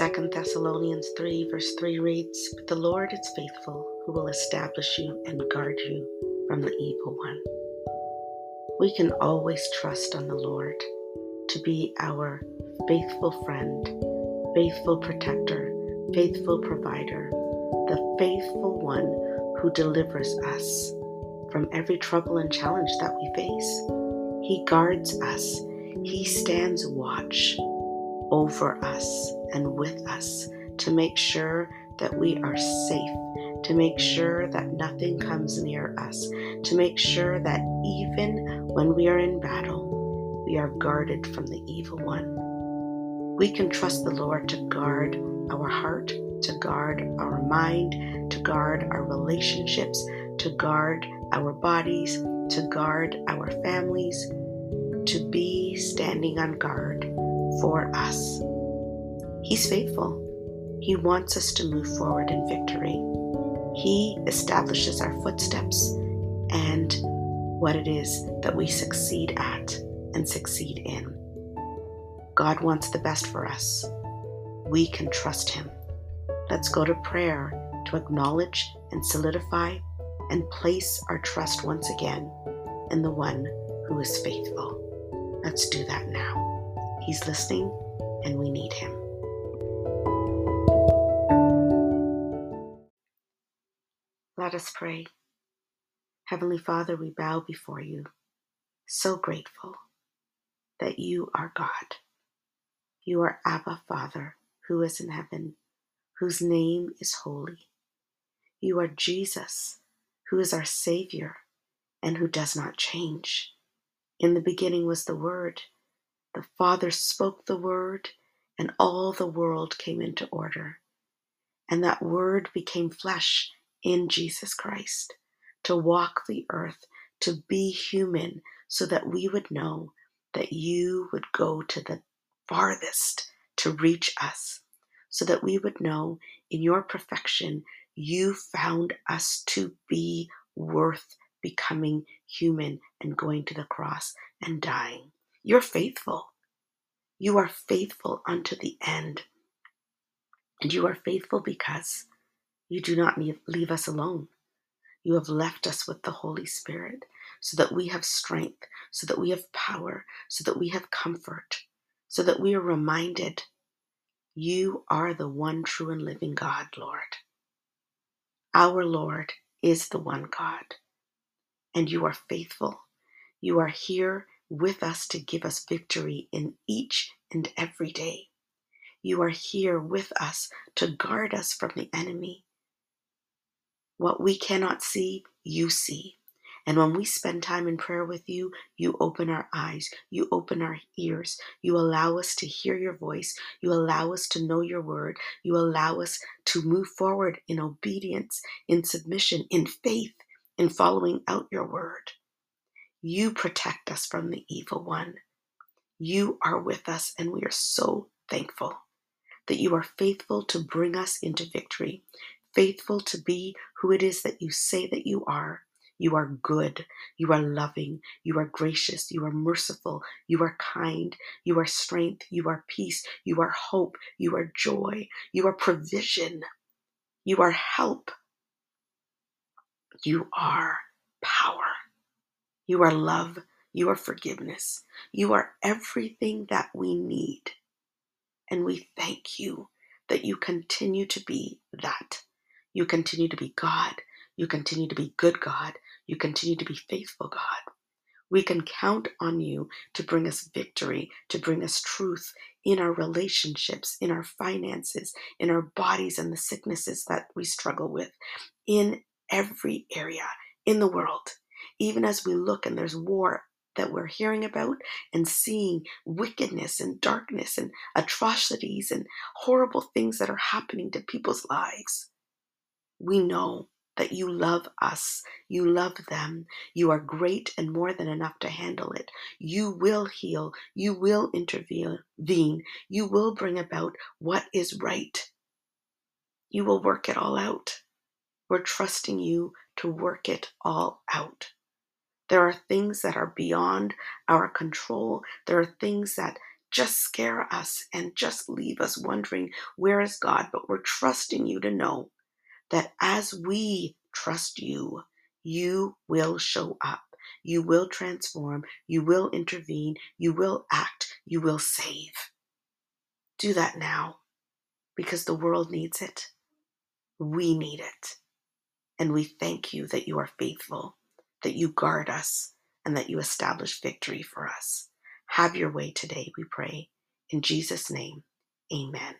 2 Thessalonians 3, verse 3 reads, But the Lord is faithful, who will establish you and guard you from the evil one. We can always trust on the Lord to be our faithful friend, faithful protector, faithful provider, the faithful one who delivers us from every trouble and challenge that we face. He guards us, He stands watch over us and with us to make sure that we are safe, to make sure that nothing comes near us, to make sure that even when we are in battle, we are guarded from the evil one. We can trust the Lord to guard our heart, to guard our mind, to guard our relationships, to guard our bodies, to guard our families, to be standing on guard for us. He's faithful. He wants us to move forward in victory. He establishes our footsteps and what it is that we succeed at and succeed in. God wants the best for us. We can trust Him. Let's go to prayer to acknowledge and solidify and place our trust once again in the one who is faithful. Let's do that now. He's listening and we need Him. Let us pray. Heavenly Father, we bow before you, so grateful that you are God. You are Abba, Father, who is in heaven, whose name is holy. You are Jesus, who is our Savior and who does not change. In the beginning was the Word. The Father spoke the Word, and all the world came into order. And that Word became flesh in Jesus Christ to walk the earth, to be human, so that we would know that you would go to the farthest to reach us, so that we would know in your perfection you found us to be worth becoming human and going to the cross and dying. You're faithful. You are faithful unto the end. And you are faithful because you do not leave us alone. You have left us with the Holy Spirit so that we have strength, so that we have power, so that we have comfort, so that we are reminded you are the one true and living God, Lord. Our Lord is the one God, and you are faithful. You are here with us to give us victory in each and every day. You are here with us to guard us from the enemy. What we cannot see, you see. And when we spend time in prayer with you, you open our eyes, you open our ears, you allow us to hear your voice, you allow us to know your word, you allow us to move forward in obedience, in submission, in faith, in following out your word. You protect us from the evil one. You are with us, and we are so thankful that you are faithful to bring us into victory faithful to be who it is that you say that you are. You are good. You are loving. You are gracious. You are merciful. You are kind. You are strength. You are peace. You are hope. You are joy. You are provision. You are help. You are power. You are love. You are forgiveness. You are everything that we need. And we thank you that you continue to be that. You continue to be God. You continue to be good God. You continue to be faithful God. We can count on you to bring us victory, to bring us truth in our relationships, in our finances, in our bodies and the sicknesses that we struggle with, in every area in the world. Even as we look and there's war that we're hearing about and seeing wickedness and darkness and atrocities and horrible things that are happening to people's lives we know that you love us. You love them. You are great and more than enough to handle it. You will heal. You will intervene. You will bring about what is right. You will work it all out. We're trusting you to work it all out. There are things that are beyond our control. There are things that just scare us and just leave us wondering, where is God? But we're trusting you to know that as we trust you, you will show up. You will transform. You will intervene. You will act. You will save. Do that now because the world needs it. We need it. And we thank you that you are faithful, that you guard us, and that you establish victory for us. Have your way today, we pray. In Jesus' name, amen.